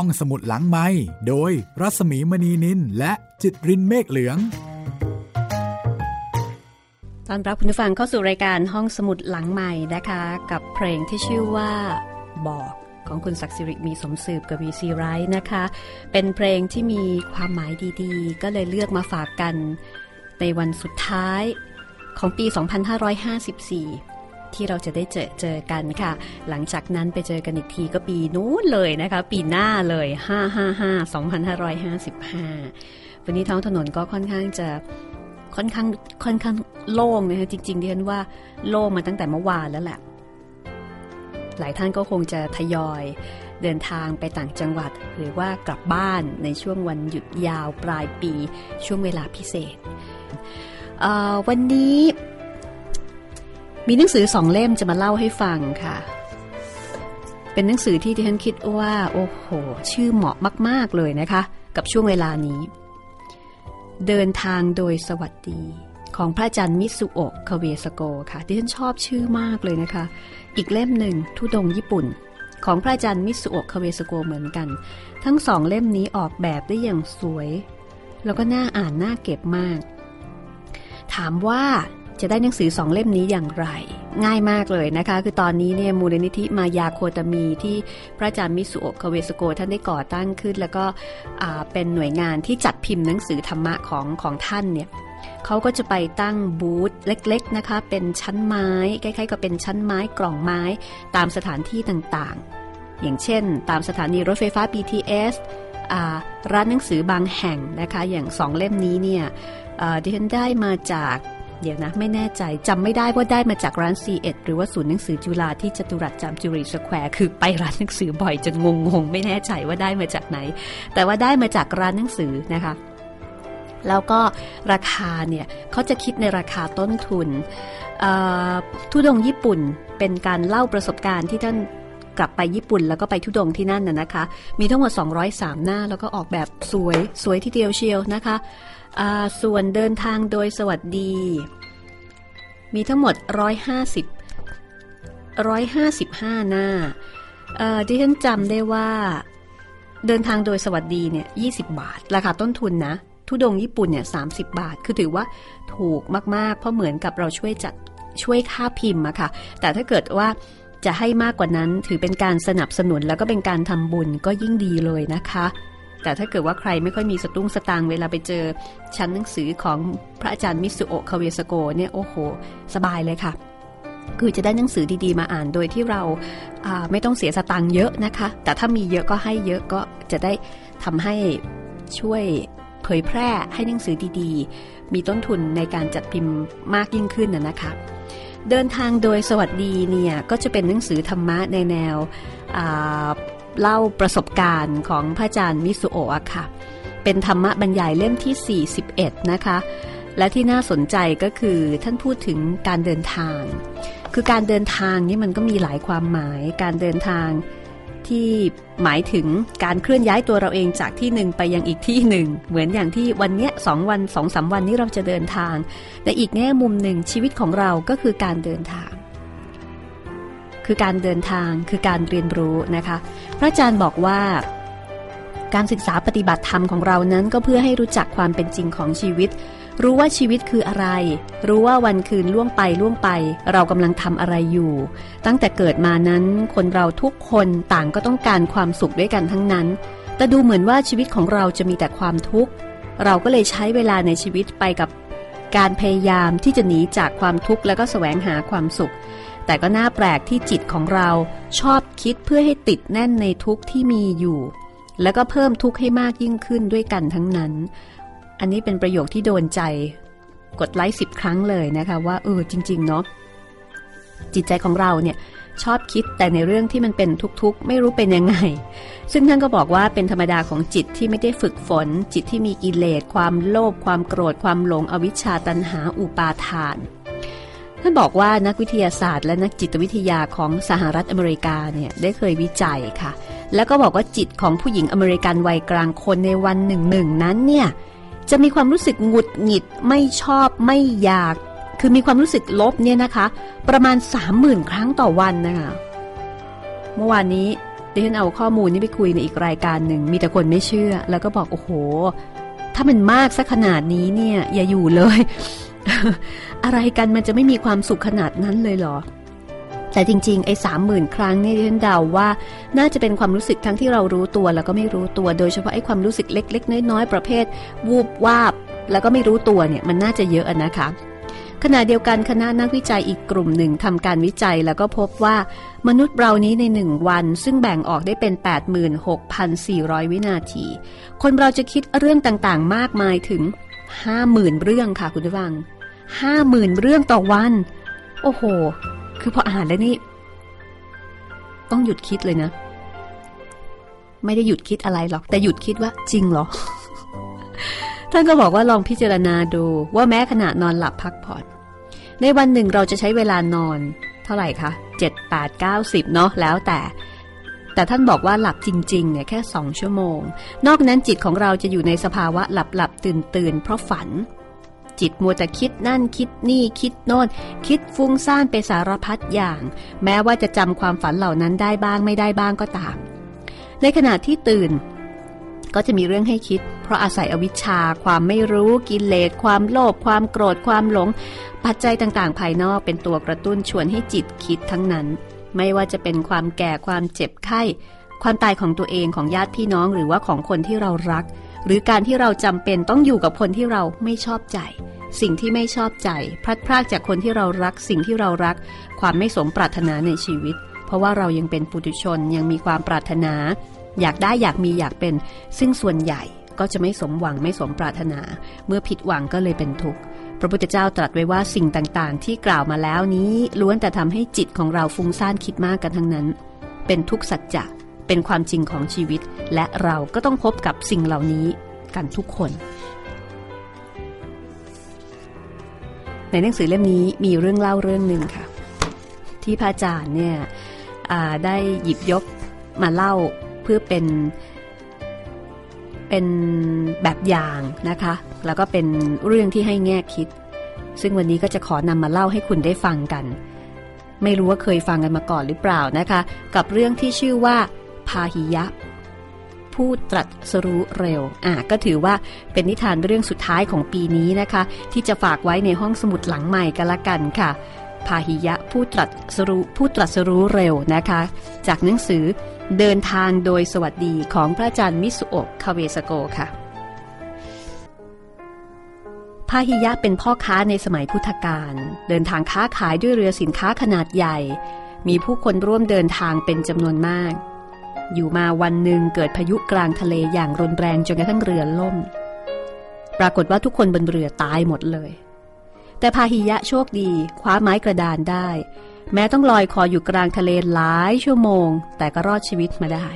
ห้องสมุดหลังไม้โดยรัสมีมณีนินและจิตรินเมฆเหลืองตอนรับคุณผู้ฟังเข้าสู่รายการห้องสมุดหลังใหม่นะคะ กับเพลงที่ชื่อว่า บอกของคุณศักดิ์สิริมีสมสืบกับวีซีไรท์นะคะ เป็นเพลงที่มีความหมายดีๆ ก็เลยเลือกมาฝากกัน ในวันสุดท้ายของปี 2554 ที่เราจะได้เจอเจอกันค่ะ หลังจากนั้นไปเจอกันอีกทีก็ปีนู้นเลยนะคะ ปีหน้าเลย 555 2555 วันนี้ท้องถนนก็ค่อนข้างจะค่อนข้างค่อนข้างโล่งนะคะจริงๆดิฉันว่าโล่งมาตั้งแต่เมื่อวานแล้วแหละหลายท่านก็คงจะทยอยเดินทางไปต่างจังหวัด หรือว่ากลับบ้านในช่วงวันหยุดยาวปลายปีช่วงเวลาพิเศษ วันนี้ มีหนังสือสองเล่มจะมาเล่าให้ฟังค่ะ เป็นหนังสือที่ที่ฉันคิดว่า โอ้โห ชื่อเหมาะมาก ๆ เลยนะคะ กับช่วงเวลานี้ เดินทางโดยสวัสดี ของพระอาจารย์มิสุโอะคาเวสโกค่ะ ที่ฉันชอบชื่อมากเลยนะคะ อีกเล่มหนึ่งทุดงญี่ปุ่น ของพระอาจารย์มิสุโอะคาเวสโกเหมือนกัน ทั้งสองเล่มนี้ออกแบบได้อย่างสวย แล้วก็น่าอ่านน่าเก็บมาก ถามว่า จะได้หนังสือสองเล่มนี้อย่างไร ง่ายมากเลยนะคะ คือตอนนี้เนี่ยมูลนิธิมายาโคตมีที่พระอาจารย์มิสุโอะคาเวสโกท่านได้ก่อตั้งขึ้น แล้วก็เป็นหน่วยงานที่จัดพิมพ์หนังสือธรรมะของของท่านเนี่ยเขาก็จะไปตั้งบูธเล็กๆนะคะ เป็นชั้นไม้คล้ายๆกับเป็นชั้นไม้กล่องไม้ตามสถานที่ต่างๆ อย่างเช่น ตามสถานีรถไฟฟ้า BTS ร้านหนังสือบางแห่งนะคะ อย่างสองเล่มนี้เนี่ยดิฉันได้มาจาก เดี๋ยวนะ ไม่แน่ใจจำไม่ได้ว่าได้มาจากร้าน C1 หรือว่าศูนย์หนังสือจุฬาที่จตุรัสจามจุรีสแควร์คือไปร้านหนังสือบ่อยจนงงๆ ไม่แน่ใจว่าได้มาจากไหน แต่ว่าได้มาจากร้านหนังสือนะคะ แล้วก็ราคาเนี่ยเขาจะคิดในราคาต้นทุนทุดงญี่ปุ่นเป็นการเล่าประสบการณ์ที่ท่านกลับไปญี่ปุ่นแล้วก็ไปทุดงที่นั่นน่ะนะคะ มีทั้งหมด 203 หน้า แล้วก็ออกแบบสวย สวยทีเดียวเชียวนะคะ ส่วนเดินทางโดยสวัสดี มีทั้งหมด 150 155 หน้าดิฉันจำได้ว่าเดินทางโดยสวัสดีเนี่ย20 บาท ราคาต้นทุนนะ ทุดงญี่ปุ่นเนี่ย30 บาท คือถือว่าถูกมาก ๆ เพราะเหมือนกับเราช่วยจัดช่วยค่าพิมพ์อะค่ะ แต่ถ้าเกิดว่าจะให้มากกว่านั้นถือเป็นการสนับสนุนแล้วก็เป็นการทำบุญก็ยิ่งดีเลยนะคะ แต่ถ้าเกิดว่าใครไม่ค่อยมีสตุ้งสตางเวลาไปเจอชั้นหนังสือของพระอาจารย์มิสุโอะคาเวสโกเนี่ยโอ้โห สบายเลยค่ะ คือจะได้หนังสือดีๆมาอ่านโดยที่เราไม่ต้องเสียสตางค์เยอะนะคะ แต่ถ้ามีเยอะก็ให้เยอะก็จะได้ทำให้ช่วยเผยแพร่ให้หนังสือดีๆ มีต้นทุนในการจัดพิมพ์มากยิ่งขึ้นนะคะเดินทางโดยสวัสดีเนี่ยก็จะเป็นหนังสือธรรมะในแนว เล่าประสบการณ์ของพระอาจารย์มิสุโอะค่ะ เป็นธรรมะบรรยายเล่มที่ 41 นะคะ และที่น่าสนใจก็คือท่านพูดถึงการเดินทาง คือการเดินทางนี่มันก็มีหลายความหมาย การเดินทางที่หมายถึงการเคลื่อนย้ายตัวเราเองจากที่หนึ่งไปยังอีกที่หนึ่ง เหมือนอย่างที่วันเนี้ยสองวันสองสาวันนี้เราจะเดินทาง แต่อีกแง่มุมหนึ่งชีวิตของเราก็คือการเดินทาง คือการเดินทางคือการเรียนรู้นะคะ พระอาจารย์บอกว่า การศึกษาปฏิบัติธรรมของเรานั้นก็เพื่อให้รู้จักความเป็นจริงของชีวิต รู้ว่าชีวิตคืออะไร รู้ว่าวันคืนล่วงไปล่วงไป เรากำลังทำอะไรอยู่ ตั้งแต่เกิดมานั้นคนเราทุกคนต่างก็ต้องการความสุขด้วยกันทั้งนั้น แต่ดูเหมือนว่าชีวิตของเราจะมีแต่ความทุกข์เราก็เลยใช้เวลาในชีวิตไปกับการพยายามที่จะหนีจากความทุกข์แล้วก็แสวงหาความสุข แต่ก็น่าแปลกที่จิตของเราชอบคิดเพื่อให้ติดแน่นในทุกที่มีอยู่ แล้วก็เพิ่มทุกข์ให้มากยิ่งขึ้นด้วยกันทั้งนั้น อันนี้เป็นประโยคที่โดนใจ กดไลค์สิบครั้งเลยนะคะว่าเออจริง ๆ เนาะจิตใจของเราเนี่ยชอบคิดแต่ในเรื่องที่มันเป็นทุกข์ไม่รู้เป็นยังไง ซึ่งท่านก็บอกว่าเป็นธรรมดาของจิตที่ไม่ได้ฝึกฝน จิตที่มีกิเลสความโลภความโกรธความหลงอวิชชาตันหาอุปาทาน ท่านบอกว่านักวิทยาศาสตร์ และนักจิตวิทยาของสหรัฐอเมริกาเนี่ยได้เคยวิจัยค่ะ แล้วก็บอกว่าจิตของผู้หญิงอเมริกันวัยกลางคนในวันหนึ่งหนึ่งนั้นเนี่ยจะมีความรู้สึกหงุดหงิดไม่ชอบไม่อยาก คือมีความรู้สึกลบเนี่ยนะคะ ประมาณสามหมื่นครั้งต่อวันนะคะเมื่อวานนี้ดิฉันเอาข้อมูลนี้ไปคุยในอีกรายการหนึ่ง มีแต่คนไม่เชื่อ แล้วก็บอกโอ้โห ถ้ามันมากสักขนาดนี้เนี่ยอย่าอยู่เลย อะไรกันมันจะไม่มีความสุขขนาดนั้นเลยเหรอ แต่จริงๆ ไอ้สามหมื่นครั้งนี่ดิฉันเดาว่าน่าจะเป็นความรู้สึกทั้งที่เรารู้ตัวแล้วก็ไม่รู้ตัว โดยเฉพาะไอ้ความรู้สึกเล็ก ๆ น้อยๆประเภท วูบวาบ แล้วก็ไม่รู้ตัวเนี่ยมันน่าจะเยอะนะคะขณะเดียวกันคณะนักวิจัยอีกกลุ่มหนึ่งทำการวิจัยแล้วก็พบว่ามนุษย์เรานี้ในหนึ่งวัน ซึ่งแบ่งออกได้เป็น 86,400 วินาที คนเราจะคิดเรื่องต่างๆ มากมายถึง 50,000 เรื่องค่ะคุณผู้ฟัง 50,000เรื่องต่อวัน โอ้โห คือพออ่านแล้วนี่ ต้องหยุดคิดเลยนะ ไม่ได้หยุดคิดอะไรหรอก แต่หยุดคิดว่าจริงเหรอ ท่านก็บอกว่าลองพิจารณาดูว่าแม้ขณะนอนหลับพักผ่อน ในวันหนึ่งเราจะใช้เวลานอน เท่าไหร่คะ7 8 9 10เนาะแล้วแต่แต่ท่านบอกว่าหลับจริงๆเนี่ยแค่สองชั่วโมง นอกนั้นจิตของเราจะอยู่ในสภาวะหลับหลับตื่นตื่นเพราะฝัน จิตมัวแต่คิดนั่นคิดนี่คิดโน่นคิดฟุ้งซ่านไปสารพัดอย่าง แม้ว่าจะจำความฝันเหล่านั้นได้บ้างไม่ได้บ้างก็ตาม ในขณะที่ตื่น ก็จะมีเรื่องให้คิด เพราะอาศัยอวิชชา ความไม่รู้กิเลสความโลภความโกรธความหลง ปัจจัยต่างๆ ภายนอกเป็นตัวกระตุ้นชวนให้จิตคิดทั้งนั้น ไม่ว่าจะเป็นความแก่ความเจ็บไข้ ความตายของตัวเองของญาติพี่น้องหรือว่าของคนที่เรารัก หรือการที่เราจำเป็นต้องอยู่กับคนที่เราไม่ชอบใจ สิ่งที่ไม่ชอบใจ พลัดพรากจากคนที่เรารัก สิ่งที่เรารัก ความไม่สมปรารถนาในชีวิต เพราะว่าเรายังเป็นปุถุชนยังมีความปรารถนา อยากได้อยากมีอยากเป็น ซึ่งส่วนใหญ่ก็จะไม่สมหวังไม่สมปรารถนา เมื่อผิดหวังก็เลยเป็นทุกข์พระพุทธเจ้าตรัสไว้ว่าสิ่งต่างๆ ที่กล่าวมาแล้วนี้ล้วนแต่ทำให้จิตของเราฟุ้งซ่านคิดมากกันทั้งนั้น เป็นทุกข์สัจจะ เป็นความจริงของชีวิต และเราก็ต้องพบกับสิ่งเหล่านี้กันทุกคน ในหนังสือเล่มนี้มีเรื่องเล่าเรื่องหนึ่งค่ะ ที่พระอาจารย์เนี่ยได้หยิบยกมาเล่าเพื่อเป็นเป็นแบบอย่างนะคะ แล้วก็เป็นเรื่องที่ให้แง่คิด ซึ่งวันนี้ก็จะขอนำมาเล่าให้คุณได้ฟังกัน ไม่รู้ว่าเคยฟังกันมาก่อนหรือเปล่านะคะ กับเรื่องที่ชื่อว่า พาหิยะ ผู้ตรัสรู้เร็ว อะก็ถือว่าเป็นนิทานเรื่องสุดท้ายของปีนี้นะคะ ที่จะฝากไว้ในห้องสมุดหลังใหม่กันละกันค่ะ พาหิยะผู้ตรัสรู้ผู้ตรัสรู้เร็วนะคะ จากหนังสือเดินทางโดยสวัสดีของพระอาจารย์มิสุโอะคาเวสโกค่ะพาหิยะเป็นพ่อค้าในสมัยพุทธกาลเดินทางค้าขายด้วยเรือสินค้าขนาดใหญ่ มีผู้คนร่วมเดินทางเป็นจำนวนมาก อยู่มาวันหนึ่งเกิดพายุกลางทะเลอย่างรุนแรงจนกระทั่งเรือล่ม ปรากฏว่าทุกคนบนเรือตายหมดเลย แต่พาหิยะโชคดีคว้าไม้กระดานได้ แม้ต้องลอยคออยู่กลางทะเลหลายชั่วโมง แต่ก็รอดชีวิตมาได้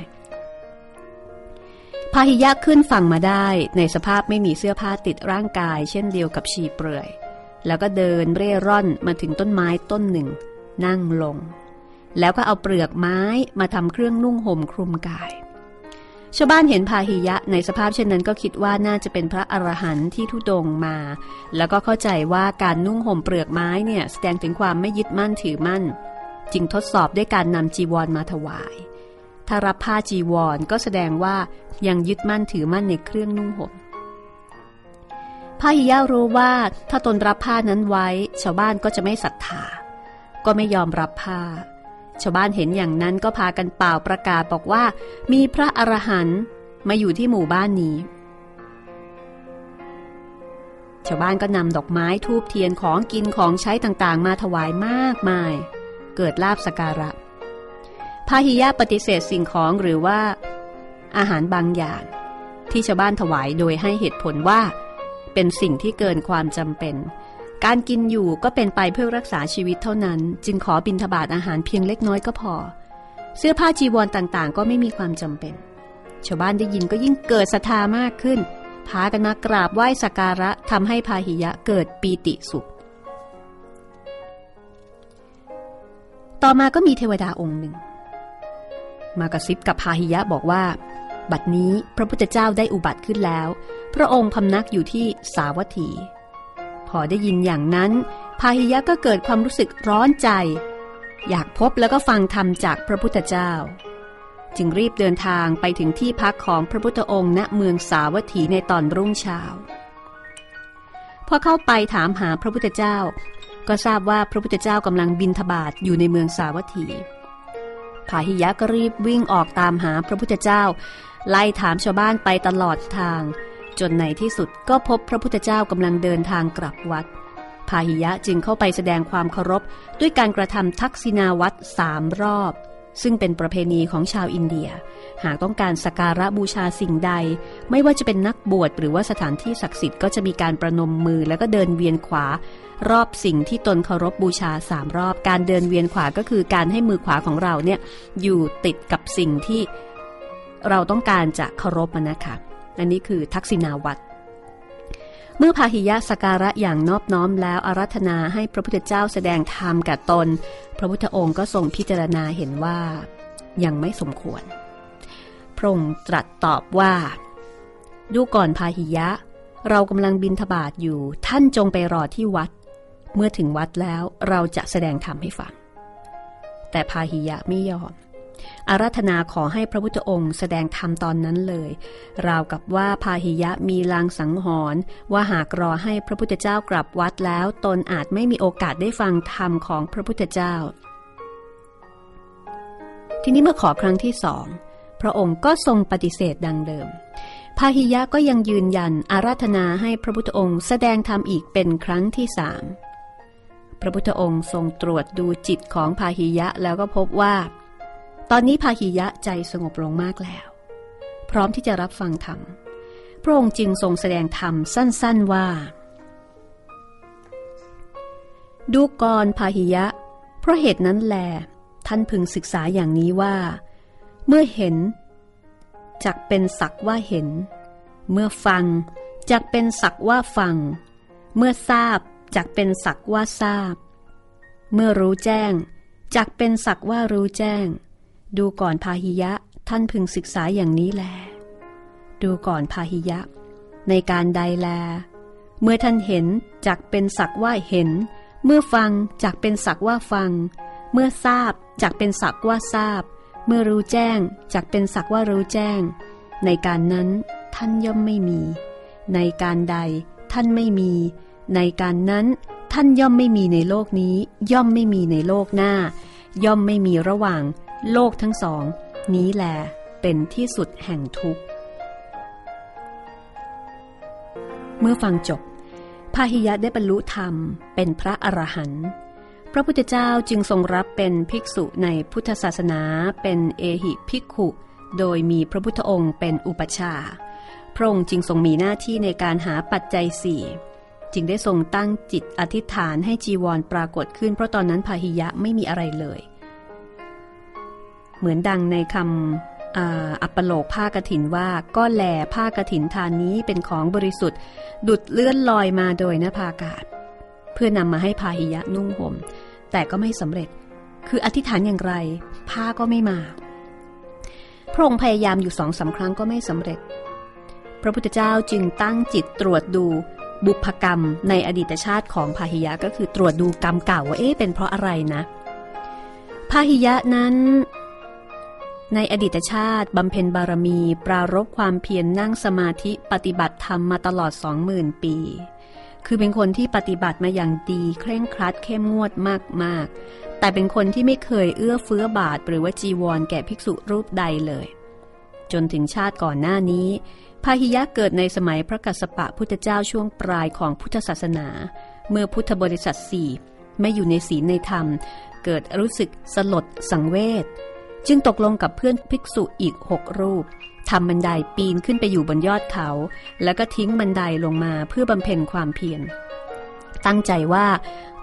พาหิยะขึ้นฝั่งมาได้ในสภาพไม่มีเสื้อผ้าติดร่างกาย เช่นเดียวกับชีเปลือย แล้วก็เดินเร่ร่อนมาถึงต้นไม้ต้นหนึ่ง นั่งลง แล้วก็เอาเปลือกไม้มาทำเครื่องนุ่งห่มคลุมกาย ชาวบ้านเห็นพาหิยะในสภาพเช่นนั้นก็คิดว่าน่าจะเป็นพระอรหันต์ที่ทุดงมา แล้วก็เข้าใจว่าการนุ่งห่มเปลือกไม้เนี่ยแสดงถึงความไม่ยึดมั่นถือมั่น จึงทดสอบด้วยการนำจีวรมาถวาย ถ้ารับผ้าจีวรก็แสดงว่ายังยึดมั่นถือมั่นในเครื่องนุ่งห่มพาหิยะรู้ว่าถ้าตนรับผ้านั้นไว้ ชาวบ้านก็จะไม่ศรัทธา ก็ไม่ยอมรับผ้า ชาวบ้านเห็นอย่างนั้นก็พากันเป่าประกาศบอกว่า มีพระอรหันต์มาอยู่ที่หมู่บ้านนี้ ชาวบ้านก็นำดอกไม้ทูบเทียนของกินของใช้ต่างๆ มาถวายมากมาย เกิดลาบสการะพาหิยะปฏิเสธสิ่งของหรือว่า อาหารบางอย่าง ที่ชาวบ้านถวายโดยให้เหตุผลว่า เป็นสิ่งที่เกินความจำเป็น การกินอยู่ก็เป็นไปเพื่อรักษาชีวิตเท่านั้น จึงขอบินทบาทอาหารเพียงเล็กน้อยก็พอ เสื้อผ้าจีวรต่างๆ ก็ไม่มีความจำเป็น ชาวบ้านได้ยินก็ยิ่งเกิดศรัทธามากขึ้น พากันมากราบไหว้สักการะทำให้พาหิยะเกิดปีติสุข ต่อมาก็มีเทวดาองค์หนึ่ง มากระซิบกับพาหิยะบอกว่า บัดนี้พระพุทธเจ้าได้อุบัติขึ้นแล้ว พระองค์พำนักอยู่ที่สาวัตถี พอได้ยินอย่างนั้น พาหิยะก็เกิดความรู้สึกร้อนใจ อยากพบแล้วก็ฟังธรรมจากพระพุทธเจ้า จึงรีบเดินทางไปถึงที่พักของพระพุทธองค์ณเมืองสาวัตถีในตอนรุ่งเช้าพอเข้าไปถามหาพระพุทธเจ้า ก็ทราบว่าพระพุทธเจ้ากำลังบินทบาทอยู่ในเมืองสาวัตถีพาหิยะก็รีบวิ่งออกตามหาพระพุทธเจ้า ไล่ถามชาวบ้านไปตลอดทาง จนในที่สุดก็พบพระพุทธเจ้ากำลังเดินทางกลับวัด พาหิยะจึงเข้าไปแสดงความเคารพด้วยการกระทำทักษิณาวัตสามรอบ ซึ่งเป็นประเพณีของชาวอินเดีย หากต้องการสักการะบูชาสิ่งใด ไม่ว่าจะเป็นนักบวชหรือว่าสถานที่ศักดิ์สิทธิ์ก็จะมีการประนมมือแล้วก็เดินเวียนขวารอบสิ่งที่ตนเคารพบูชาสามรอบ การเดินเวียนขวาก็คือการให้มือขวาของเราเนี่ยอยู่ติดกับสิ่งที่เราต้องการจะเคารพนะคะ อันนี้คือทักษิณาวัตรเมื่อพาหิยะสการะอย่างนอบน้อมแล้วอารัธนาให้พระพุทธเจ้าแสดงธรรมกับตน พระพุทธองค์ก็ทรงพิจารณาเห็นว่ายังไม่สมควร พระองค์ตรัสตอบว่า ดูก่อนพาหิยะ เรากำลังบินทบาทอยู่ท่านจงไปรอที่วัด เมื่อถึงวัดแล้วเราจะแสดงธรรมให้ฟัง แต่พาหิยะไม่ยอม อาราธนาขอให้พระพุทธองค์แสดงธรรมตอนนั้นเลย ราวกับว่าพาหิยะมีลางสังหรณ์ว่าหากรอให้พระพุทธเจ้ากลับวัดแล้ว ตนอาจไม่มีโอกาสได้ฟังธรรมของพระพุทธเจ้า ทีนี้เมื่อขอครั้งที่สองพระองค์ก็ทรงปฏิเสธดังเดิมพาหิยะก็ยังยืนยันอาราธนาให้พระพุทธองค์แสดงธรรมอีกเป็นครั้งที่สามพระพุทธองค์ทรงตรวจดูจิตของพาหิยะแล้วก็พบว่า ตอนนี้พาหิยะใจสงบลงมากแล้ว พร้อมที่จะรับฟังธรรม พระองค์จึงทรงแสดงธรรมสั้นๆว่า ดูกรพาหิยะ เพราะเหตุนั้นแล ท่านพึงศึกษาอย่างนี้ว่า เมื่อเห็นจักเป็นสักว่าเห็น เมื่อฟังจักเป็นสักว่าฟัง เมื่อทราบจักเป็นสักว่าทราบ เมื่อรู้แจ้งจักเป็นสักว่ารู้แจ้ง ดูก่อนพาหิยะท่านพึงศึกษาอย่างนี้แล ดูก่อนพาหิยะ ในการใดแล เมื่อท่านเห็นจักเป็นสักว่าเห็น เมื่อฟังจักเป็นสักว่าฟัง เมื่อทราบจักเป็นสักว่าทราบ เมื่อรู้แจ้งจักเป็นสักว่ารู้แจ้ง ในการนั้นท่านย่อมไม่มี ในการใดท่านไม่มี ในการนั้นท่านย่อมไม่มีในโลกนี้ ย่อมไม่มีในโลกหน้า ย่อมไม่มีระหว่าง โลกทั้งสอง นี้แลเป็นที่สุดแห่งทุกข์ เมื่อฟังจบ พาหิยะได้บรรลุธรรมเป็นพระอรหันต์พระพุทธเจ้าจึงทรงรับเป็นภิกษุในพุทธศาสนาเป็นเอหิภิกขุ โดยมีพระพุทธองค์เป็นอุปชาพระองค์จึงทรงมีหน้าที่ในการหาปัจจัยสี่จึงได้ทรงตั้งจิตอธิษฐานให้จีวรปรากฏขึ้นเพราะตอนนั้นพาหิยะไม่มีอะไรเลย เหมือนดังในคำอัปโลกผ้ากระถินว่าก็แหลผ้ากระถินทานนี้เป็นของบริสุทธิ์ ดุดเลื่อนลอยมาโดยนภาอากาศ เพื่อนำมาให้พาหิยะนุ่งห่มแต่ก็ไม่สำเร็จคืออธิษฐานอย่างไร ผ้าก็ไม่มา พระองค์พยายามอยู่สองสาครั้งก็ไม่สำเร็จ พระพุทธเจ้าจึงตั้งจิตตรวจดูบุพกรรมในอดีตชาติของพาหิยะก็คือตรวจดูกรรมเก่าว่าเอ๊ะเป็นเพราะอะไรนะพาหิยะนั้น ในอดีตชาติบำเพ็ญบารมีปรารบความเพียรนนั่งสมาธิปฏิบัติธรรมมาตลอดสองหมื่นปี คือเป็นคนที่ปฏิบัติมาอย่างดีเคร่งครัดเข้มงวดมาก ๆ แต่เป็นคนที่ไม่เคยเอื้อเฟื้อบาทหรือว่าจีวรแก่ภิกษุรูปใดเลย จนถึงชาติก่อนหน้านี้พาหิยะเกิดในสมัยพระกัสสปะพุทธเจ้าช่วงปลายของพุทธศาสนา เมื่อพุทธบริษัทสี่ไม่อยู่ในศีลในธรรม เกิดรู้สึกสลดสังเวช จึงตกลงกับเพื่อนภิกษุอีกหกรูปทำบันไดปีนขึ้นไปอยู่บนยอดเขา แล้วก็ทิ้งบันไดลงมาเพื่อบำเพ็ญความเพียร ตั้งใจว่า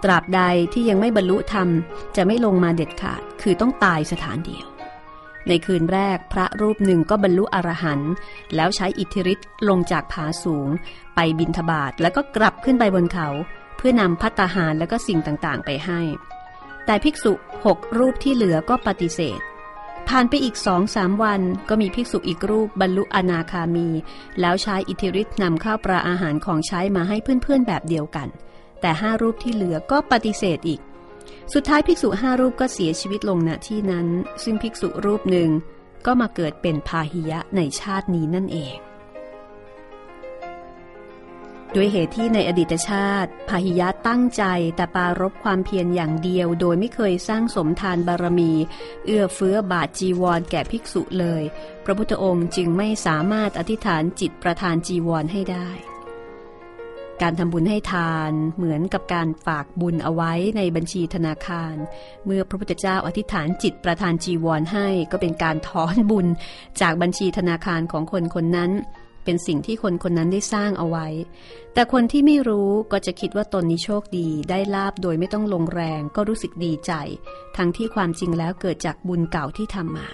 ตราบใดที่ยังไม่บรรลุธรรม จะไม่ลงมาเด็ดขาด คือต้องตายสถานเดียว ในคืนแรกพระรูปหนึ่งก็บรรลุอรหันต์แล้วใช้อิทธิฤทธิ์ลงจากผาสูง ไปบินทบาทแล้วก็กลับขึ้นไปบนเขา เพื่อนำพัตตาหารและก็สิ่งต่างๆ ไปให้ แต่ภิกษุหกรูปที่เหลือก็ปฏิเสธ ผ่านไปอีกสองสามวันก็มีภิกษุอีกรูปบรรลุอนาคามี แล้วใช้อิทธิฤทธิ์นำข้าวปลาอาหารของใช้มาให้เพื่อนๆแบบเดียวกัน แต่ห้ารูปที่เหลือก็ปฏิเสธอีก สุดท้ายภิกษุห้ารูปก็เสียชีวิตลงณที่นั้น ซึ่งภิกษุรูปหนึ่งก็มาเกิดเป็นพาหิยะในชาตินี้นั่นเอง ด้วยเหตุที่ในอดีตชาติพาหิยะตั้งใจแต่ปารบความเพียรอย่างเดียว โดยไม่เคยสร้างสมทานบารมี เอื้อเฟื้อบาทจีวรแก่ภิกษุเลย พระพุทธองค์จึงไม่สามารถอธิษฐานจิตประทานจีวรให้ได้ การทำบุญให้ทานเหมือนกับการฝากบุญเอาไว้ในบัญชีธนาคาร เมื่อพระพุทธเจ้าอธิษฐานจิตประทานจีวรให้ ก็เป็นการถอนบุญจากบัญชีธนาคารของคนคนนั้น เป็นสิ่งที่คนคนนั้นได้สร้างเอาไว้ แต่คนที่ไม่รู้ก็จะคิดว่าตนนี้โชคดีได้ลาบโดยไม่ต้องลงแรงก็รู้สึกดีใจ ทั้งที่ความจริงแล้วเกิดจากบุญเก่าที่ทำมา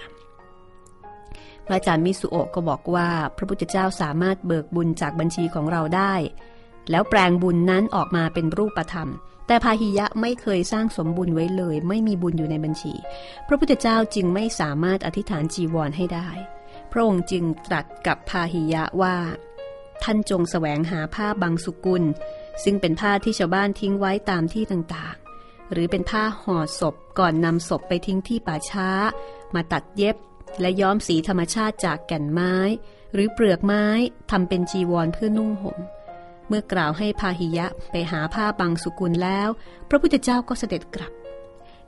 พระอาจารย์มิสุโอะก็บอกว่า พระพุทธเจ้าสามารถเบิกบุญจากบัญชีของเราได้ แล้วแปลงบุญนั้นออกมาเป็นรูปธรรม แต่พาหิยะไม่เคยสร้างสมบุญไว้เลย ไม่มีบุญอยู่ในบัญชี พระพุทธเจ้าจึงไม่สามารถอธิษฐานจีวรให้ได้ ระองค์จึงตรัสกับพาหิยะว่า ท่านจงแสวงหาผ้าบางสุกุล ซึ่งเป็นผ้าที่ชาวบ้านทิ้งไว้ตามที่ต่างๆ หรือเป็นผ้าห่อศพก่อนนำศพไปทิ้งที่ป่าช้า มาตัดเย็บและย้อมสีธรรมชาติจากแก่นไม้ หรือเปลือกไม้ทำเป็นจีวรเพื่อนุ่งห่มเมื่อกล่าวให้พาหิยะไปหาผ้าบางสุกุลแล้ว พระพุทธเจ้าก็เสด็จกลับ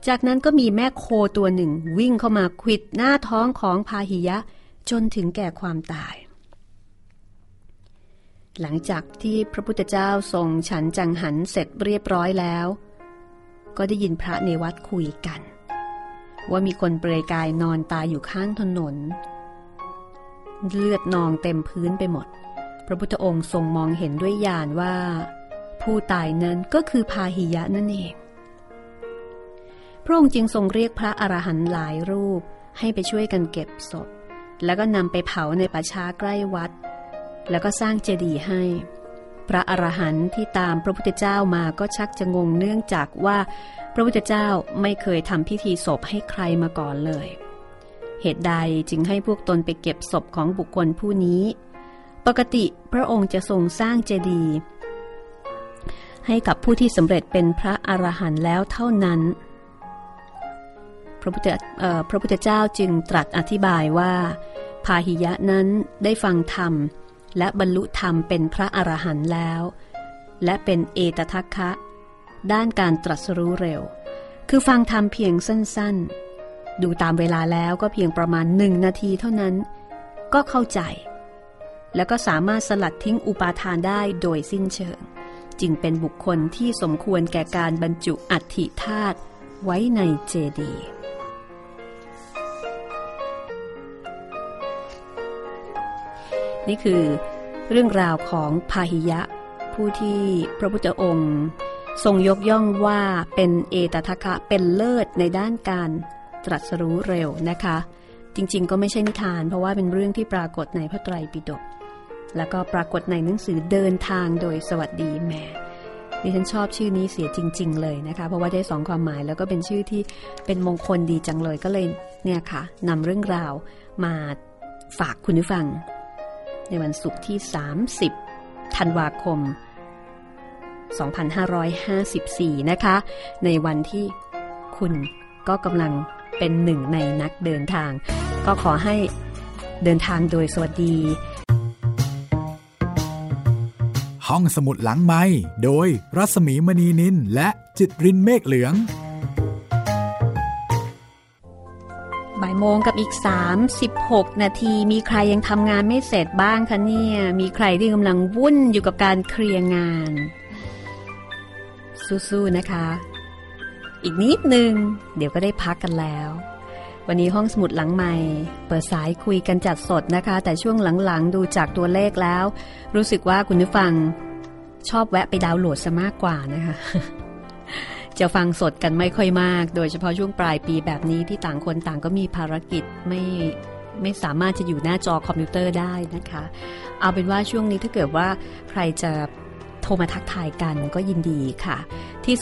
จากนั้นก็มีแม่โคตัวหนึ่งวิ่งเข้ามาควิดหน้าท้องของพาหิยะ จนถึงแก่ความตาย หลังจากที่พระพุทธเจ้าทรงฉันจังหันเสร็จเรียบร้อยแล้ว ก็ได้ยินพระในวัดคุยกัน ว่ามีคนเปลือยกายนอนตายอยู่ข้างถนน เลือดนองเต็มพื้นไปหมด พระพุทธองค์ทรงมองเห็นด้วยญาณว่า ผู้ตายนั้นก็คือพาหิยะนั่นเองพระองค์จึงทรงเรียกพระอรหันต์หลายรูปให้ไปช่วยกันเก็บศพ แล้วก็นำไปเผาในป่าช้าใกล้วัด แล้วก็สร้างเจดีย์ให้ พระอรหันต์ที่ตามพระพุทธเจ้ามาก็ชักจะงงเนื่องจากว่า พระพุทธเจ้าไม่เคยทำพิธีศพให้ใครมาก่อนเลย เหตุใดจึงให้พวกตนไปเก็บศพของบุคคลผู้นี้ ปกติพระองค์จะทรงสร้างเจดีย์ให้กับผู้ที่สำเร็จเป็นพระอรหันต์แล้วเท่านั้น ระพุทธพระพุทธเจ้าจึงตรัสอธิบายว่า พาหิยะนั้นได้ฟังธรรม และบรรลุธรรมเป็นพระอรหันต์แล้ว และเป็นเอตทัคคะ ด้านการตรัสรู้เร็ว คือฟังธรรมเพียงสั้นๆ ดูตามเวลาแล้วก็เพียงประมาณหนึ่งนาทีเท่านั้น ก็เข้าใจ แล้วก็สามารถสลัดทิ้งอุปาทานได้โดยสิ้นเชิง จึงเป็นบุคคลที่สมควรแก่การบรรจุอัฐิธาตุไว้ในเจดีย์ นี่คือเรื่องราวของพาหิยะ ผู้ที่พระพุทธองค์ ทรงยกย่องว่าเป็นเอตทัคคะเป็นเลิศในด้านการตรัสรู้เร็วนะคะ จริงๆ ก็ไม่ใช่นิทาน เพราะว่าเป็นเรื่องที่ปรากฏในพระไตรปิฎกแล้วก็ปรากฏในหนังสือเดินทางโดยสวัสดีแม่ดิฉันชอบชื่อนี้เสียจริง ๆ เลยนะคะ เพราะว่าได้สองความหมายแล้วก็เป็นชื่อที่เป็นมงคลดีจังเลยก็เลยเนี่ยค่ะนำเรื่องราวมาฝากคุณผู้ฟัง ในวันศุกร์ที่ 30 ธันวาคม 2554 นะคะ ในวันที่คุณก็กำลังเป็นหนึ่งในนักเดินทาง ก็ขอให้เดินทางโดยสวัสดี ห้องสมุดหลังไม้โดยรัสมีมณีนินและจิตรินเมฆเหลือง บ่ายโมงกับอีก 36 นาทีมีใครยังทำงานไม่เสร็จบ้างคะเนี่ย มีใครที่กำลังวุ่นอยู่กับการเคลียร์งาน สู้ๆนะคะ อีกนิดนึง เดี๋ยวก็ได้พักกันแล้ว วันนี้ห้องสมุดหลังใหม่ เปิดสายคุยกันจัดสดนะคะ แต่ช่วงหลังๆ ดูจากตัวเลขแล้ว รู้สึกว่าคุณผู้ฟังชอบแวะไปดาวน์โหลดซะมากกว่านะคะ จะฟังสดกันไม่ค่อยมาก โดยเฉพาะช่วงปลายปีแบบนี้ที่ต่างคนต่างก็มีภารกิจไม่ไม่สามารถจะอยู่หน้าจอคอมพิวเตอร์ได้นะคะ เอาเป็นว่าช่วงนี้ถ้าเกิดว่าใครจะโทรมาทักทายกันก็ยินดีค่ะ ที่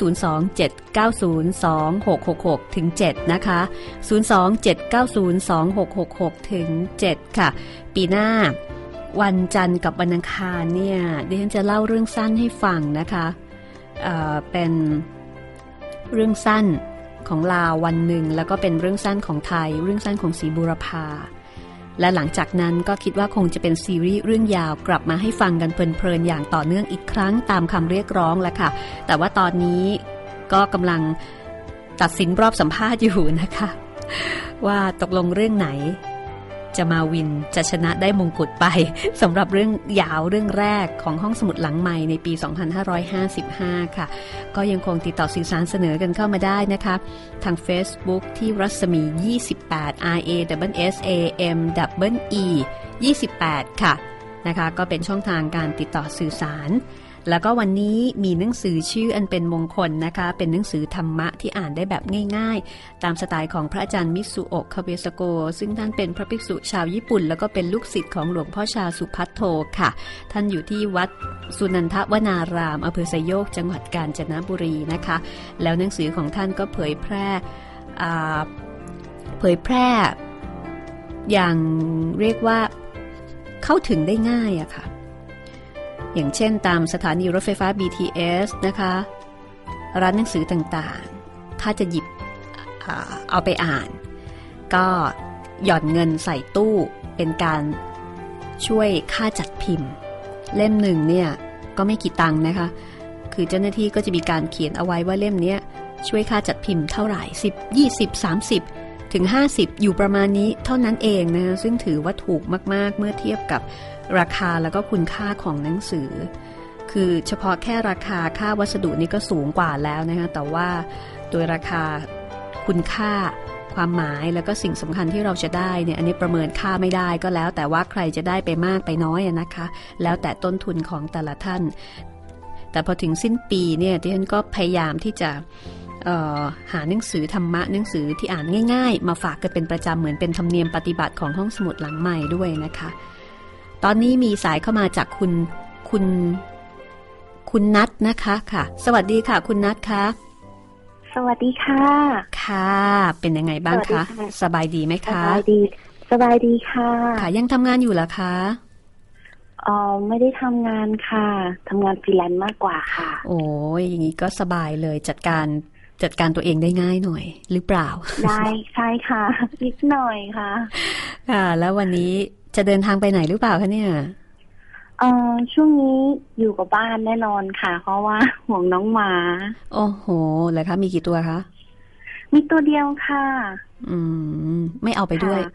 027902666 ถึง 7 นะคะ 027902666 ถึง 7 ค่ะ ปีหน้าวันจันทร์กับวันอังคารเนี่ยดิฉันจะเล่าเรื่องสั้นให้ฟังนะคะเเป็น เรื่องสั้นของลาววันหนึ่ง แล้วก็เป็นเรื่องสั้นของไทย เรื่องสั้นของศรีบุรพาและหลังจากนั้นก็คิดว่าคงจะเป็นซีรีส์เรื่องยาวกลับมาให้ฟังกันเพลินๆอย่างต่อเนื่องอีกครั้งตามคำเรียกร้องแล้วค่ะ แต่ว่าตอนนี้ก็กำลังตัดสินรอบสัมภาษณ์อยู่นะคะ ว่าตกลงเรื่องไหน จะมาวินจะชนะได้มงกุฎไปสำหรับเรื่องยาวเรื่องแรกของห้องสมุดหลังใหม่ในปี 2555 ค่ะ ก็ยังคงติดต่อสื่อสารเสนอกันเข้ามาได้นะคะ ทาง Facebook ที่รัศมี 28 R A W S A M W E 28 ค่ะนะคะก็เป็นช่องทางการติดต่อสื่อสาร แล้วก็วันนี้มีหนังสือชื่ออันเป็นมงคลนะคะ เป็นหนังสือธรรมะที่อ่านได้แบบง่ายๆ ตามสไตล์ของพระอาจารย์มิสุโอะคาเบสโก ซึ่งท่านเป็นพระภิกษุชาวญี่ปุ่น แล้วก็เป็นลูกศิษย์ของหลวงพ่อชาสุพัทโทค่ะ ท่านอยู่ที่วัดสุนันทวนารามอำเภอไซโยกจังหวัดกาญจนบุรีนะคะ แล้วหนังสือของท่านก็เผยแพร่เผยแพร่อย่างเรียกว่าเข้าถึงได้ง่ายอะค่ะ อย่างเช่นตามสถานีรถไฟฟ้า BTS นะคะ ร้านหนังสือต่างๆ ถ้าจะหยิบเอาไปอ่าน ก็หย่อนเงินใส่ตู้เป็นการช่วยค่าจัดพิมพ์ เล่มหนึ่งเนี่ยก็ไม่กี่ตังค์นะคะ คือเจ้าหน้าที่ก็จะมีการเขียนเอาไว้ว่าเล่มนี้ช่วยค่าจัดพิมพ์เท่าไหร่ 10 20 30 ถึง 50 อยู่ประมาณนี้เท่านั้นเองนะซึ่งถือว่าถูกมากๆเมื่อเทียบกับ ราคาแล้วก็คุณค่าของหนังสือ คือเฉพาะแค่ราคาค่าวัสดุนี่ก็สูงกว่าแล้วนะคะแต่ว่าโดยราคาคุณค่าความหมายแล้วก็สิ่งสำคัญที่เราจะได้เนี่ยอันนี้ประเมินค่าไม่ได้ก็แล้ว แต่ว่าใครจะได้ไปมากไปน้อยนะคะ แล้วแต่ต้นทุนของแต่ละท่าน แต่พอถึงสิ้นปีเนี่ยที่ฉันก็พยายามที่จะหาหนังสือธรรมะหนังสือที่อ่านง่าย ๆ มาฝากกันเป็นประจำเหมือนเป็นธรรมเนียมปฏิบัติของห้องสมุดหลังใหม่ด้วยนะคะ ตอนนี้มีสายเข้ามาจากคุณคุณ คุณนัทนะคะค่ะ สวัสดีค่ะ คุณนัทคะสวัสดีค่ะ ค่ะ เป็นยังไงบ้างสวัคะสดีค่ะสบายดีไหมสคะบายดี สบายดีค่ะ ค่ะ ยังทำงานอยู่เหรอคะอ๋อไม่ได้ทำงานค่ะทำงานฟรีแลนซ์มากกว่าค่ะ โอ้ยอย่างนี้ก็สบายเลยจัดการจัดการตัวเองได้ง่ายหน่อย หรือเปล่า ได้ใช่ค่ะนิดหน่อยค่ะ ค่ะ แล้ววันนี้ จะเดินทางไปไหนหรือเปล่าคะเนี่ยเอ่อช่วงนี้อยู่กับบ้านแน่นอนค่ะ เพราะว่าห่วงน้องหมา โอ้โหเหรอคะมีกี่ตัวคะมีตัวเดียวค่ะ อืม ไม่เอาไปด้วยค่ะ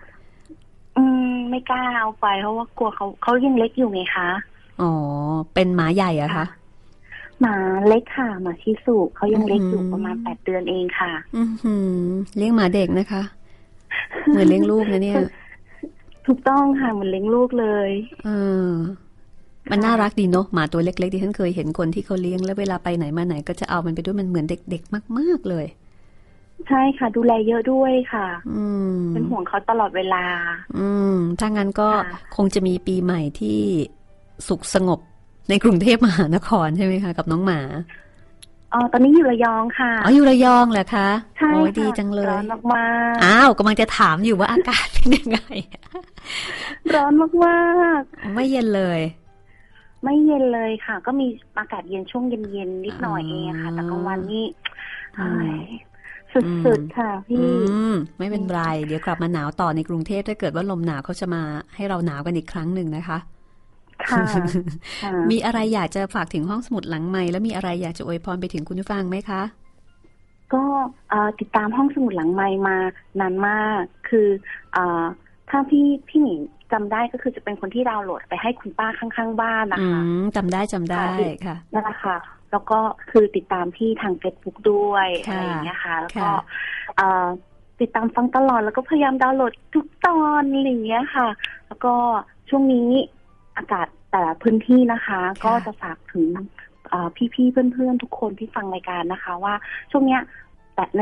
อืม ไม่กล้าเอาไป เพราะว่ากลัวเขาเขายังเล็กอยู่ไงคะอ๋อเป็นหมาใหญ่อะคะหมาเล็กค่ะหมาชิสุเขายังเล็กอยู่อืมประมาณแปดเดือนเองค่ะ อือหือเลี้ยงหมาเด็กนะคะ เหมือนเลี้ยงลูกนะเนี่ย ถูกต้องค่ะเหมือนเลี้ยงลูกเลยเออมันน่ารักดีเนาะหมาตัวเล็กๆที่ฉันเคยเห็นคนที่เขาเลี้ยงแล้วเวลาไปไหนมาไหน ก็จะเอามันไปด้วยมันเหมือนเด็กๆ มาก ๆเลย ใช่ค่ะ ดูแลเยอะด้วยค่ะ อืมเป็นห่วงเขาตลอดเวลา อืมถ้างั้นก็ค่ะคงจะมีปีใหม่ที่สุขสงบในกรุงเทพมหานครใช่ไหมคะ กับน้องหมา อ๋อตอนนี้อยู่ระยองค่ะ อ๋ออยู่ระยองเหรอคะใช่โอ้ยค่ะดีจังเลร้อยนมากอ้าวกำลังจะถามอยู่ว่าอากาศเป็นยังไงๆร้อนมากไม่เย็นเลยๆไม่เย็นเลยค่ะ ก็มีอากาศเย็นช่วงเย็นๆนิดหน่อยเองอะค่ะ แต่กลางวันนี่อืมเอ้ยสุดๆค่ะอืพี่มไม่เป็นไร เดี๋ยวกลับมาหนาวต่อในกรุงเทพถ้าเกิดว่าลมหนาวเขาจะมาให้เราหนาวกันอีกครั้งหนึ่งนะคะ ค่ะค่ะมีอะไรอยากจะฝากถึงห้องสมุดหลังใหม่แล้วมีอะไรอยากจะอวยพรไปถึงคุณผู้ฟังไหมคะ ก็เอ่อติดตามห้องสมุดหลังไมค์มานานมาก คือเอ่อถ้าพี่พี่หนิงจำได้ก็คือจะเป็นคนที่ดาวน์โหลดไปให้คุณป้าข้างๆบ้านนะอืคะมจำได้จำได้ค่ะค่ะนั่นแหละค่ะ แล้วก็คือติดตามพี่ทางเฟซบุ๊กด้วยค่ะอะไรอย่างเงี้ยค่ะ แล้วก็ค่ะเอ่อติดตามฟังตลอดแล้วก็พยายามดาวน์โหลดทุกตอนอะไรอย่างเงี้ยค่ะ แล้วก็ช่วงนี้ อากาศแต่ละพื้นที่นะคะ ก็จะฝากถึงเอ่อพี่ๆเพื่อนๆ ทุกคนที่ฟังรายการนะคะ ว่าช่วงเนี้ยแต่ใน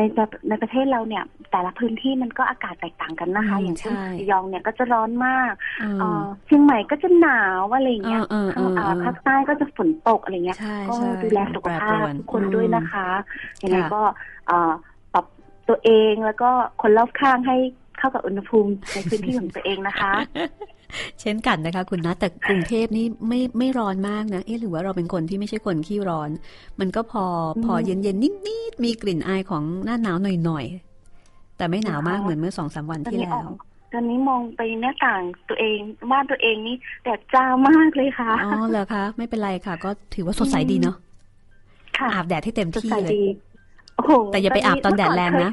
ในประเทศเราเนี่ย แต่ละพื้นที่มันก็อากาศแตกต่างกันนะคะอืมอย่างเช่นใช่ระยองเนี่ยก็จะร้อนมากอืมเอ่อเชียงใหม่ก็จะหนาวอะไรอย่างเงี้ยเออเออเออข้างอ่าภาคใต้ก็จะฝนตกอะไรเงี้ยใช่ก็ใช่ดูแลสุขภาพแปรปรวนทุกคนด้วยนะคะยังไงค่ะก็เอ่อปรับตัวเองแล้วก็คนรอบข้างให้เข้ากับอุณหภูมิในพื้นที่ของตัวเองนะคะ เช่นกันนะคะ คุณนะแต่กรุงเทพนี่ไม่ไม่ร้อนมากนะ เอ๊ะหรือว่าเราเป็นคนที่ไม่ใช่คนขี้ร้อน มันก็พออืมพอเย็นเย็นๆนิดๆมีกลิ่นอายของหน้าหนาวหน่อยๆแต่ไม่หนาวมากนะคะเหมือนเมื่อสองสามวันที่ตอนนี้แล้อวอกตอนนี้มองไปหน้าต่างตัวเองบ้านตัวเองนี่แดดจ้ามากเลยค่ะอ๋อเหรอคะ ไม่เป็นไรค่ะ ก็ถือว่าสดใสดีเนาะค่ะอาบแดดให้เต็มสดที่ใสเลยดีโอ้โห แต่อย่าไปอาบตอนแดดแรงนะ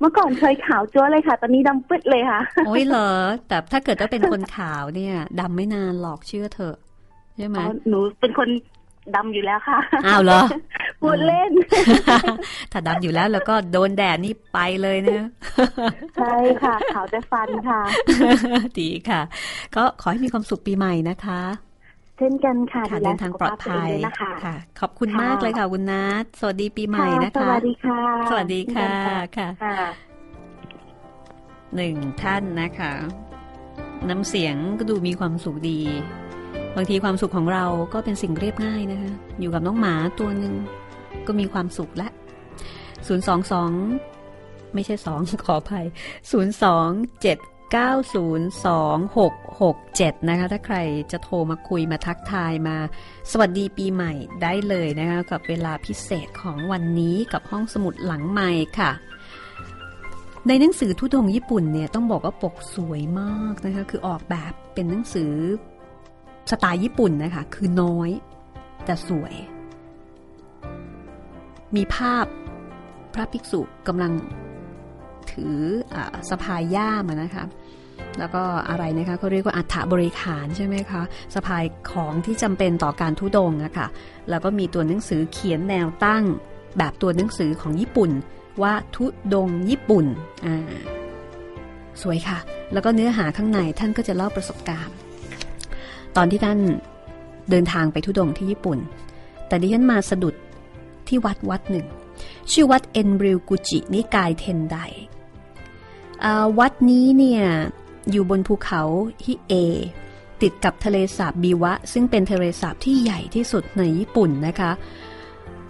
เมื่อก่อนเคยขาวจั๊วเลยค่ะ ตอนนี้ดำปึ๊ดเลยค่ะ โอ้ยเหรอ แต่ถ้าเกิดว่าเป็นคนขาวเนี่ยดำไม่นานหรอกเชื่อเถอะใช่ไหมอ๋อหนูเป็นคนดำอยู่แล้วค่ะ อ้าวเหรอพูดเล่น ถ้าดำอยู่แล้วแล้วก็โดนแดดนี่ไปเลยนะใช่ค่ะขาวแต่ฟันค่ะ ดีค่ะ ก็ขอให้มีความสุขปีใหม่นะคะ เช่นกันค่ะค่ะดูแลเดินทางปลอดภัยสุขภาพตัวเงด้วยนะคะค่ะ ขอบคุณค่ะมากเลยค่ะคุณนัทสวัสดีปีใหม่นะสคะวัสดีค่ะ สวัสดีค่ะค่ะค่ะหนึ่งท่านนะคะ น้ำเสียงก็ดูมีความสุขดี บางทีความสุขของเราก็เป็นสิ่งเรียบง่ายนะคะ อยู่กับน้องหมาตัวหนึ่งก็มีความสุขและศูนย์สองสองไม่ใช่สองขออภัยศู นย์สองเก้าศูนย์สองหกหกเจ็ดนะคะ ถ้าใครจะโทรมาคุยมาทักทายมา สวัสดีปีใหม่ได้เลยนะคะ กับเวลาพิเศษของวันนี้กับห้องสมุดหลังใหม่ค่ะ ในหนังสือทุดงญี่ปุ่นเนี่ย ต้องบอกว่าปกสวยมากนะคะ คือออกแบบเป็นหนังสือสไตล์ญี่ปุ่นนะคะ คือน้อย แต่สวย มีภาพพระภิกษุกำลัง ถืออสะพายย่ามนะคะแล้วก็อะไรนะคะเขาเรียกว่าอัฐบริขารใช่ไหมคะสะพายของที่จำเป็นต่อการทุดงอะค่ะแล้วก็มีตัวหนังสือเขียนแนวตั้ง แบบตัวหนังสือของญี่ปุ่น ว่าทุดงญี่ปุ่นอ่าสวยค่ะ แล้วก็เนื้อหาข้างในท่านก็จะเล่าประสบการณ์ ตอนที่ท่านเดินทางไปทุดงที่ญี่ปุ่น แต่ดิฉันมาสะดุดที่วัดวัดหนึ่ง ชื่อวัดเอ็นบริวกุจินิกายเทนได วัดนี้เนี่ยอยู่บนภูเขาฮิเอ ติดกับทะเลสาบบีวะ ซึ่งเป็นทะเลสาบที่ใหญ่ที่สุดในญี่ปุ่นนะคะ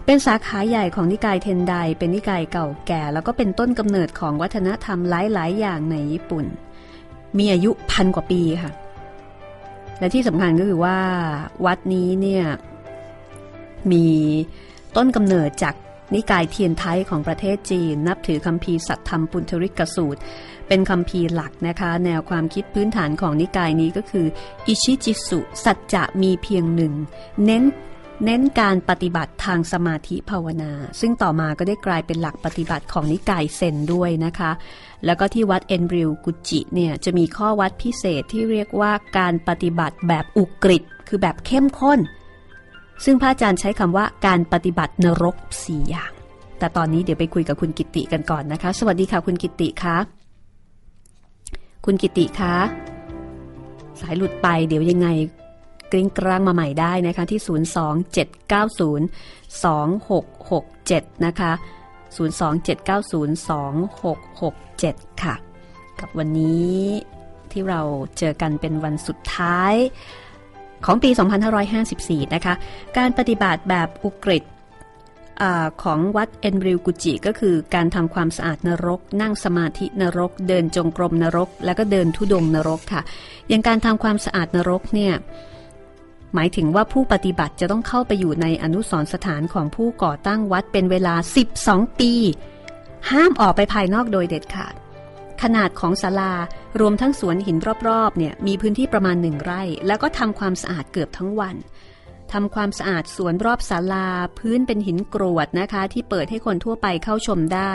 เป็นสาขาใหญ่ของนิกายเทนไดเป็นนิกายเก่าแก่ แล้วก็เป็นต้นกำเนิดของวัฒนธรรมหลายๆ อย่างในญี่ปุ่น มีอายุพันกว่าปีค่ะ และที่สำคัญก็คือว่าวัดนี้เนี่ยมีต้นกำเนิดจาก นิกายเทียนไทยของประเทศจีน นับถือคัมภีสัตธรรมปุณธริกสูตร เป็นคัมภีหลักนะคะ แนวความคิดพื้นฐานของนิกายนี้ก็คือ อิชิจิสุ สัจจะมีเพียงหนึ่ง เน้นเน้นการปฏิบัติทางสมาธิภาวนา ซึ่งต่อมาก็ได้กลายเป็นหลักปฏิบัติของนิกายเซนด้วยนะคะ แล้วก็ที่วัดเอนบริวกุจิเนี่ยจะมีข้อวัดพิเศษที่เรียกว่าการปฏิบัติแบบอุกฤษคือแบบเข้มข้น ซึ่งพระอาจารย์ใช้คำว่าการปฏิบัตินรกสี่อย่าง แต่ตอนนี้เดี๋ยวไปคุยกับคุณกิติกันก่อนนะคะ สวัสดีค่ะคุณกิติคะคุณกิติคะสายหลุดไปเดี๋ยวยังไงกริ้งกลางมาใหม่ได้นะคะที่ 027902667 นะคะ 027902667 ค่ะ กับวันนี้ที่เราเจอกันเป็นวันสุดท้าย ของปี 2554 นะคะ การปฏิบัติแบบอุกฤษของวัดเอนริวกุจิก็คือการทำความสะอาดนรก นั่งสมาธินรก เดินจงกรมนรก แล้วก็เดินทุดงนรกค่ะ อย่างการทำความสะอาดนรกเนี่ยหมายถึงว่าผู้ปฏิบัติจะต้องเข้าไปอยู่ในอนุสรสถานของผู้ก่อตั้งวัดเป็นเวลา 12 ปี ห้ามออกไปภายนอกโดยเด็ดขาด ขนาดของศาลารวมทั้งสวนหินรอบๆเนี่ยมีพื้นที่ประมาณหนึ่งไร่ แล้วก็ทำความสะอาดเกือบทั้งวันทำความสะอาดสวนรอบศาลา พื้นเป็นหินกรวดนะคะ ที่เปิดให้คนทั่วไปเข้าชมได้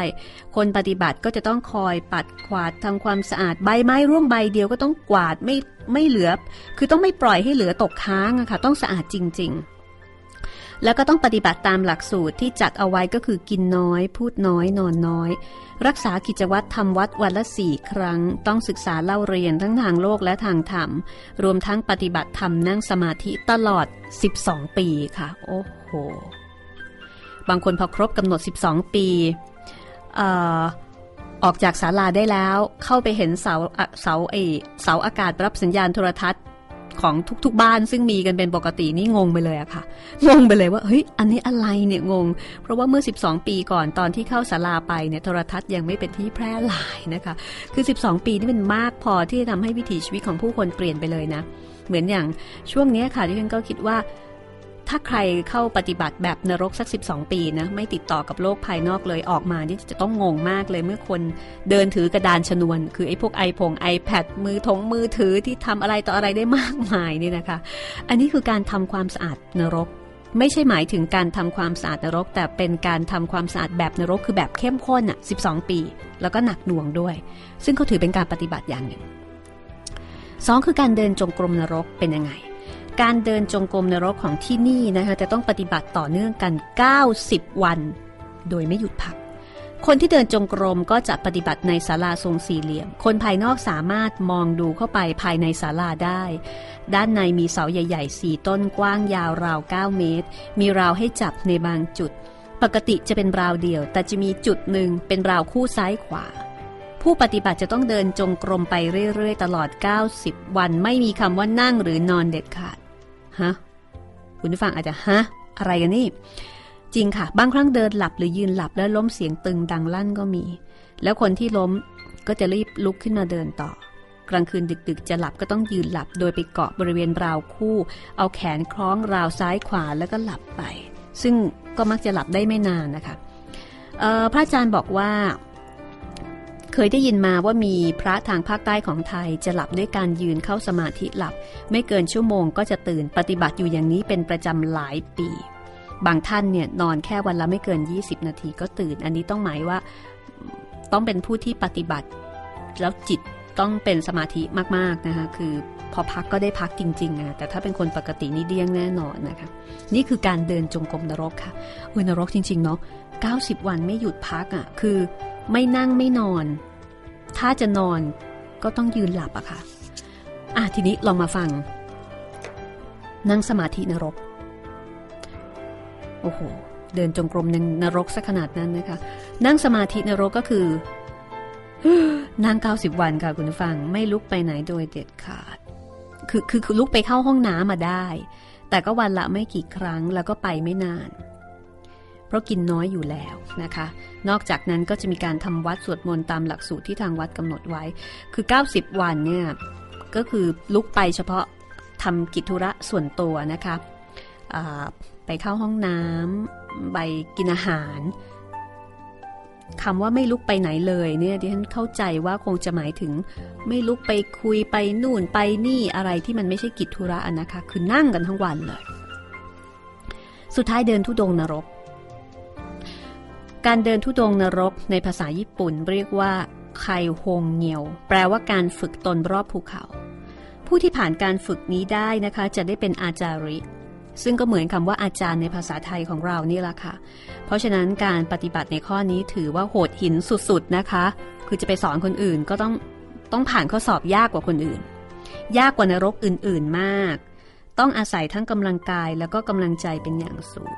คนปฏิบัติก็จะต้องคอยปัดกวาดทำความสะอาดใบไม้ร่วงใบเดียวก็ต้องกวาดไม่ไม่เหลือ คือต้องไม่ปล่อยให้เหลือตกค้างอะค่ะต้องสะอาดจริง ๆ แล้วก็ต้องปฏิบัติตามหลักสูตรที่จัดเอาไว้ก็คือกินน้อย พูดน้อย นอนน้อย รักษากิจวัตรทำวัดวันละสี่ครั้ง ต้องศึกษาเล่าเรียนทั้งทางโลกและทางธรรม รวมทั้งปฏิบัติธรรมนั่งสมาธิตลอด 12 ปีค่ะ โอ้โห บางคนพอครบกำหนด 12 ปีออออกจากศาลาได้แล้วเข้าไปเห็นเสาเสาเอเสาอากาศรับสัญญาณโทรทัศน์ ของทุกๆบ้าน ซึ่งมีกันเป็นปกตินี่งงไปเลยอะค่ะ งงไปเลยว่าเฮ้ยอันนี้อะไรเนี่ยงง เพราะว่าเมื่อ 12 ปีก่อนตอนที่เข้าศาลาไปเนี่ยโทรทัศน์ยังไม่เป็นที่แพร่หลายนะคะ คือ 12 ปีนี่เป็นมากพอที่จะทำให้วิถีชีวิตของผู้คนเปลี่ยนไปเลยนะ เหมือนอย่างช่วงนี้ค่ะที่ฉันก็คิดว่า ถ้าใครเข้าปฏิบัติแบบนรกสัก 12 ปีนะไม่ติดต่อกับโลกภายนอกเลยออกมานี่จะต้องงงมากเลยเมื่อคนเดินถือกระดานชนวน คือไอ้พวกไอพง iPad มือถงมือถือที่ทำอะไรต่ออะไรได้มากมายนี่นะคะ อันนี้คือการทำความสะอาดนรก ไม่ใช่หมายถึงการทำความสะอาดนรก แต่เป็นการทำความสะอาดแบบนรกคือแบบเข้มข้นอะ 12 ปี แล้วก็หนักหน่วงด้วย ซึ่งเขาถือเป็นการปฏิบัติอย่างหนึ่งสองคือการเดินจงกรมนรกเป็นยังไง การเดินจงกรมในรกของที่นี่นะคะจะต้องปฏิบัติต่อเนื่องกัน 90 วัน โดยไม่หยุดพัก คนที่เดินจงกรมก็จะปฏิบัติในศาลาทรงสี่เหลี่ยม คนภายนอกสามารถมองดูเข้าไปภายในศาลาได้ ด้านในมีเสาใหญ่ๆสี่ต้นกว้างยาวราว 9 เมตร มีราวให้จับในบางจุด ปกติจะเป็นราวเดียว แต่จะมีจุดหนึ่งเป็นราวคู่ซ้ายขวาผู้ปฏิบัติจะต้องเดินจงกรมไปเรื่อย ๆ ตลอด 90 วันไม่มีคำว่านั่งหรือนอนเด็ดขาด ฮะคุณผู้ฟังอาจจะฮะอะไรกันนี่ จริงค่ะ บางครั้งเดินหลับหรือยืนหลับแล้วล้มเสียงตึงดังลั่นก็มี แล้วคนที่ล้มก็จะรีบลุกขึ้นมาเดินต่อ กลางคืนดึกๆ จะหลับก็ต้องยืนหลับ โดยไปเกาะบริเวณราวคู่ เอาแขนคล้องราวซ้ายขวาแล้วก็หลับไป ซึ่งก็มักจะหลับได้ไม่นานนะคะพระอาจารย์บอกว่า เคยได้ยินมาว่ามีพระทางภาคใต้ของไทยจะหลับด้วยการยืนเข้าสมาธิหลับ ไม่เกินชั่วโมงก็จะตื่นปฏิบัติอยู่อย่างนี้เป็นประจำหลายปี บางท่านเนี่ยนอนแค่วันละไม่เกิน 20 นาทีก็ตื่น อันนี้ต้องหมายว่าต้องเป็นผู้ที่ปฏิบัติ แล้วจิต ต้องเป็นสมาธิมากๆนะคะคือพอพักก็ได้พักจริงๆนะแต่ถ้าเป็นคนปกตินี่เดี้ยงแน่นอนนะคะนี่คือการเดินจงกรมนรกค่ะอุ้ยนรกจริงๆเนาะ90 วันไม่หยุดพักอะ่ะคือไม่นั่งไม่นอน ถ้าจะนอนก็ต้องยืนหลับอะค่ะอะทีนี้ลองมาฟัง นั่งสมาธินรกโอ้โหเดินจงกรมในนรกสักขนาดนั้นนะคะ นั่งสมาธินรกก็คือ นั่งเก้าสิบวันค่ะคุณผู้ฟังไม่ลุกไปไหนโดยเด็ดขาด คือคือคือลุกไปเข้าห้องน้ำมาได้ แต่ก็วันละไม่กี่ครั้งแล้วก็ไปไม่นาน เพราะกินน้อยอยู่แล้วนะคะ นอกจากนั้นก็จะมีการทำวัดสวดมนต์ตามหลักสูตรที่ทางวัดกำหนดไว้ คือ 90 วันเนี่ยก็คือลุกไปเฉพาะทำกิจธุระส่วนตัวนะคะไปเข้าห้องน้ำไปกินอาหาร คำว่าไม่ลุกไปไหนเลยเนี่ยดิฉันเข้าใจว่าคงจะหมายถึง ไม่ลุกไปคุยไปนู่นไปนี่อะไรที่มันไม่ใช่กิจธุระนะคะ คือนั่งกันทั้งวันเลย สุดท้ายเดินทุดงนรก การเดินทุดงนรกในภาษาญี่ปุ่นเรียกว่าไคฮงเงียว แปลว่าการฝึกตนรอบภูเขา ผู้ที่ผ่านการฝึกนี้ได้นะคะ จะได้เป็นอาจาริ ซึ่งก็เหมือนคำว่าอาจารย์ในภาษาไทยของเรานี่แหละค่ะ เพราะฉะนั้นการปฏิบัติในข้อนี้ถือว่าโหดหินสุดๆนะคะ คือจะไปสอนคนอื่นก็ต้องต้องผ่านข้อสอบยากกว่าคนอื่น ยากกว่านรกอื่นๆมาก ต้องอาศัยทั้งกำลังกายแล้วก็กำลังใจเป็นอย่างสูง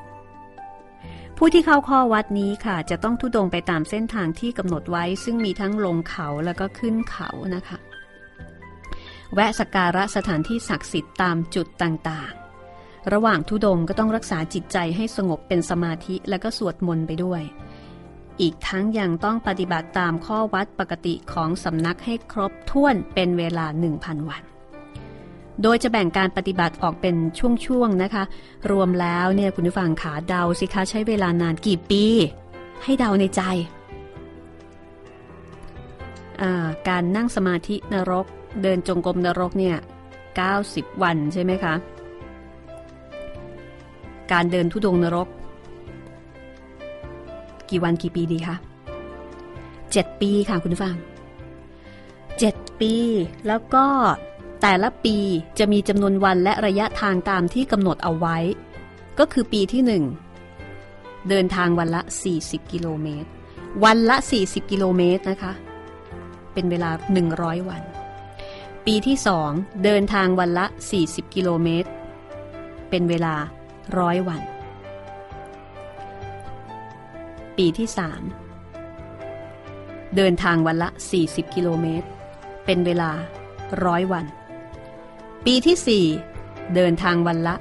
ผู้ที่เข้าข้อวัดนี้ค่ะ จะต้องทุดงไปตามเส้นทางที่กำหนดไว้ ซึ่งมีทั้งลงเขาแล้วก็ขึ้นเขานะคะ แวะสักการะสถานที่ศักดิ์สิทธิ์ตามจุดต่างๆ ระหว่างทุดงก็ต้องรักษาจิตใจให้สงบเป็นสมาธิแล้วก็สวดมนต์ไปด้วย อีกทั้งยังต้องปฏิบัติตามข้อวัดปกติของสำนักให้ครบถ้วนเป็นเวลา 1,000 วัน โดยจะแบ่งการปฏิบัติออกเป็นช่วงๆนะคะ รวมแล้วเนี่ยคุณผู้ฟังขาเดาสิคะใช้เวลานานกี่ปี ให้เดาในใจ การนั่งสมาธินรก เดินจงกรมนรกเนี่ย90 วันใช่ไหมคะ การเดินทุดงนรก กี่วันกี่ปีดีคะ7ปีค่ะคุณผู้ฟัง7ปีแล้วก็แต่ละปีจะมีจำนวนวันและระยะทางตามที่กำหนดเอาไว้ ก็คือปีที่1เดินทางวันละ 40 กิโลเมตร วันละ 40 กิโลเมตรนะคะ เป็นเวลา 100 วัน ปีที่2เดินทางวันละ 40 กิโลเมตร เป็นเวลา 100วัน ปีที่3เดินทางวันละ 40 กิโลเมตร เป็นเวลา100วัน ปีที่4เดินทางวันละ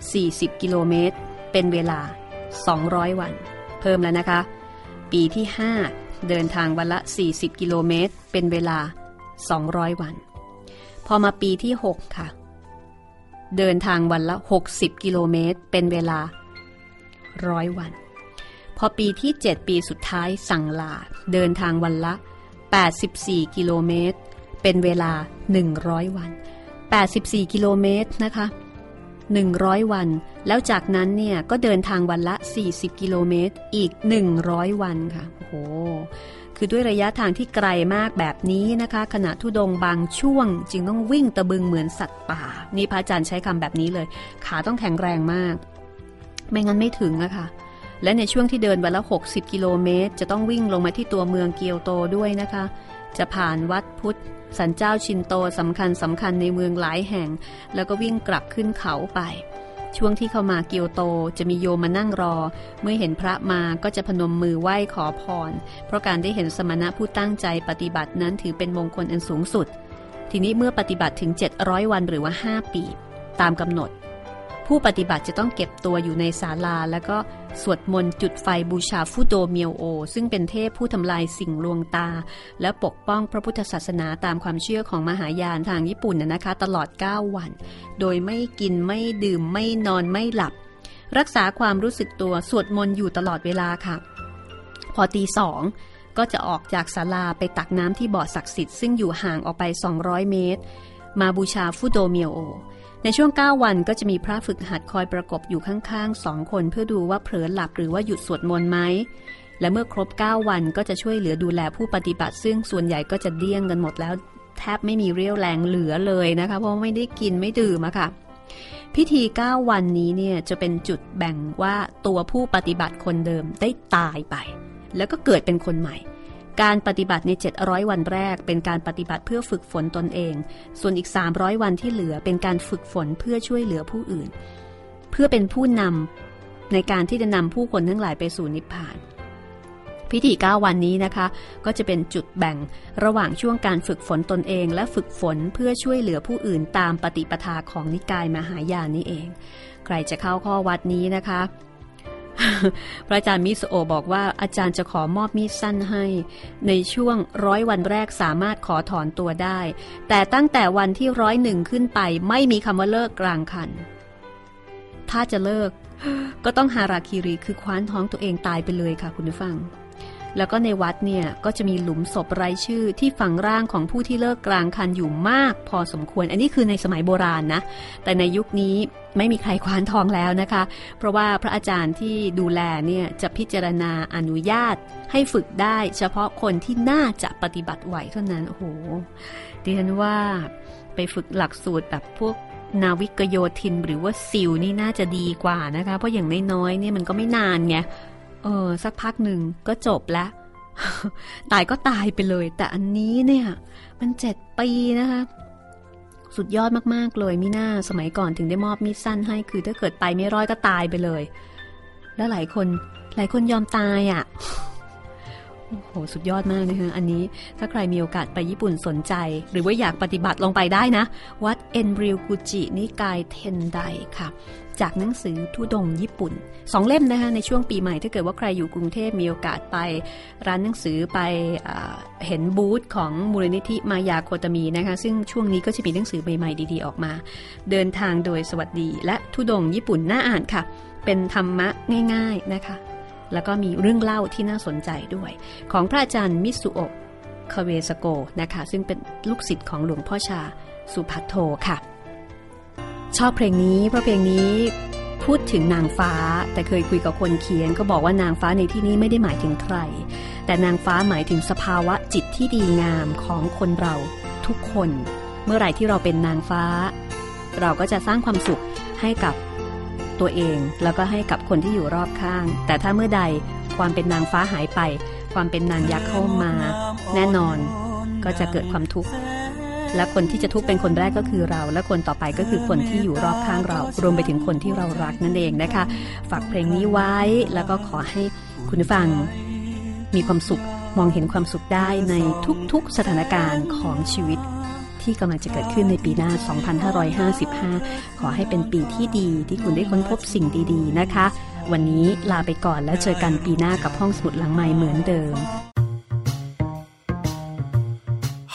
40 กิโลเมตร เป็นเวลา 200 วัน เพิ่มแล้วนะคะ ปีที่ 5 เดินทางวันละ 40 กิโลเมตร เป็นเวลา 200 วัน พอมาปีที่ 6 ค่ะ เดินทางวันละ 60 กิโลเมตร เป็นเวลาร้อยวัน พอปีที่ 7 ปีสุดท้ายสั่งลา เดินทางวันละ 84 กิโลเมตร เป็นเวลา 100 วัน 84 กิโลเมตรนะคะ 100 วัน แล้วจากนั้นเนี่ยก็เดินทางวันละ 40 กิโลเมตร อีก 100 วันค่ะ โอ้โห คือด้วยระยะทางที่ไกลมากแบบนี้นะคะ ขณะทุดงบางช่วง จึงต้องวิ่งตะบึงเหมือนสัตว์ป่า นี่พระอาจารย์ใช้คำแบบนี้เลย ขาต้องแข็งแรงมาก ไม่งั้นไม่ถึงอะค่ะและในช่วงที่เดินวันละ 60 กิโลเมตร จะต้องวิ่งลงมาที่ตัวเมืองเกียวโตด้วยนะคะ จะผ่านวัดพุทธสันเจ้าชินโตสำคัญสำคัญในเมืองหลายแห่ง แล้วก็วิ่งกลับขึ้นเขาไป ช่วงที่เข้ามาเกียวโตจะมีโยมมานั่งรอ เมื่อเห็นพระมาก็จะพนมมือไหว้ขอพร เพราะการได้เห็นสมณะผู้ตั้งใจปฏิบัตินั้นถือเป็นมงคลอันสูงสุด ทีนี้เมื่อปฏิบัติถึง 700 วันหรือว่า 5 ปี ตามกำหนด ผู้ปฏิบัติจะต้องเก็บตัวอยู่ในศาลา แล้วก็สวดมนต์จุดไฟบูชาฟุโดเมียวโอ ซึ่งเป็นเทพผู้ทำลายสิ่งลวงตา และปกป้องพระพุทธศาสนาตามความเชื่อของมหายานทางญี่ปุ่นนะคะ ตลอด 9 วัน โดยไม่กินไม่ดื่มไม่นอนไม่หลับ รักษาความรู้สึกตัวสวดมนต์อยู่ตลอดเวลาค่ะ พอตีสองก็จะออกจากศาลาไปตักน้ำที่บ่อศักดิ์สิทธิ์ซึ่งอยู่ห่างออกไป 200 เมตร มาบูชาฟุโดเมียวโอ ในช่วง 9 วันก็จะมีพระฝึกหัดคอยประกบอยู่ข้างๆสองคนเพื่อดูว่าเผลอหลับหรือว่าหยุดสวดมนต์ไหม และเมื่อครบ 9 วันก็จะช่วยเหลือดูแลผู้ปฏิบัติ ซึ่งส่วนใหญ่ก็จะเดี้ยงกันหมดแล้ว แทบไม่มีเรี่ยวแรงเหลือเลยนะคะ เพราะไม่ได้กินไม่ดื่มอะค่ะ พิธี 9 วันนี้เนี่ยจะเป็นจุดแบ่งว่าตัวผู้ปฏิบัติคนเดิมได้ตายไป แล้วก็เกิดเป็นคนใหม่ การปฏิบัติใน 700 วันแรก เป็นการปฏิบัติเพื่อฝึกฝนตนเอง ส่วนอีก 300 วันที่เหลือเป็นการฝึกฝนเพื่อช่วยเหลือผู้อื่น เพื่อเป็นผู้นำในการที่จะนำผู้คนทั้งหลายไปสู่นิพพาน พิธี 9 วันนี้นะคะ ก็จะเป็นจุดแบ่งระหว่างช่วงการฝึกฝนตนเอง และฝึกฝนเพื่อช่วยเหลือผู้อื่นตามปฏิปทาของนิกายมหายานนี้เอง ใครจะเข้าข้อวัดนี้นะคะ พระอาจารย์มิสโอบอกว่าอาจารย์จะขอมอบมีดสั้นให้ ในช่วงร้อยวันแรกสามารถขอถอนตัวได้ แต่ตั้งแต่วันที่ร้อยหนึ่งขึ้นไปไม่มีคำว่าเลิกกลางคัน ถ้าจะเลิก ก็ต้องฮาราคิริคือคว้านท้องตัวเองตายไปเลยค่ะคุณผู้ฟัง แล้วก็ในวัดเนี่ยก็จะมีหลุมศพไร้ชื่อที่ฝังร่างของผู้ที่เลิกกลางคันอยู่มาก พอสมควร อันนี้คือในสมัยโบราณนะ แต่ในยุคนี้ไม่มีใครคว้านทองแล้วนะคะ เพราะว่าพระอาจารย์ที่ดูแลเนี่ยจะพิจารณาอนุญาตให้ฝึกได้เฉพาะคนที่น่าจะปฏิบัติไหวเท่านั้น โอ้โหดิฉันว่าไปฝึกหลักสูตรแบบพวกนาวิกโยธินหรือว่าซิลนี่น่าจะดีกว่านะคะ เพราะอย่างน้อยๆเนี่ยมันก็ไม่นานไง เออ สักพักหนึ่งก็จบแล้ว ตายก็ตายไปเลย แต่อันนี้เนี่ย มันเจ็ดปีนะคะสุดยอดมากๆเลยมิน่าสมัยก่อนถึงได้มอบมีดสั้นให้ คือถ้าเกิดไปไม่ร้อดก็ตายไปเลย แล้วหลายคนหลายคนยอมตายอะ่ะโอ้โหสุดยอดมากนะคะอันนี้ถ้าใครมีโอกาสไปญี่ปุ่นสนใจ หรือว่าอยากปฏิบัติลงไปได้นะ วัดเอ็นริวกุจินิกายเทนไดค่ะ จากหนังสือทุดงญี่ปุ่นสองเล่มนะคะในช่วงปีใหม่ถ้าเกิดว่าใครอยู่กรุงเทพมีโอกาสไปร้านหนังสือไปเห็นบูธของมูลนิธิมายาโคตมีนะคะซึ่งช่วงนี้ก็จะมีหนังสือใหม่ๆดีๆออกมา เดินทางโดยสวัสดี และทุดงญี่ปุ่นน่าอ่านค่ะ เป็นธรรมะง่าย ๆนะคะ แล้วก็มีเรื่องเล่าที่น่าสนใจด้วย ของพระอาจารย์มิสุโอะคาเวสโกนะคะซึ่งเป็นลูกศิษย์ของหลวงพ่อชาสุพัทโทค่ะ ชอบเพลงนี้เพราะเพลงนี้พูดถึงนางฟ้า แต่เคยคุยกับคนเขียน ก็บอกว่านางฟ้าในที่นี้ไม่ได้หมายถึงใคร แต่นางฟ้าหมายถึงสภาวะจิตที่ดีงามของคนเราทุกคน เมื่อไหร่ที่เราเป็นนางฟ้า เราก็จะสร้างความสุขให้กับตัวเองแล้วก็ให้กับคนที่อยู่รอบข้าง แต่ถ้าเมื่อใดความเป็นนางฟ้าหายไป ความเป็นนางยักษ์เข้ามา แน่นอนก็จะเกิดความทุกข์ และคนที่จะทุกข์เป็นคนแรกก็คือเรา และคนต่อไปก็คือคนที่อยู่รอบข้างเรา รวมไปถึงคนที่เรารักนั่นเองนะคะ ฝากเพลงนี้ไว้แล้วก็ขอให้คุณฟังมีความสุขมองเห็นความสุขได้ในทุกๆสถานการณ์ของชีวิตที่กำลังจะเกิดขึ้นในปีหน้า 2555 ขอให้เป็นปีที่ดีที่คุณได้ค้นพบสิ่งดีๆ นะคะ วันนี้ลาไปก่อนแล้วเจอกันปีหน้ากับห้องสมุดหลังใหม่เหมือนเดิม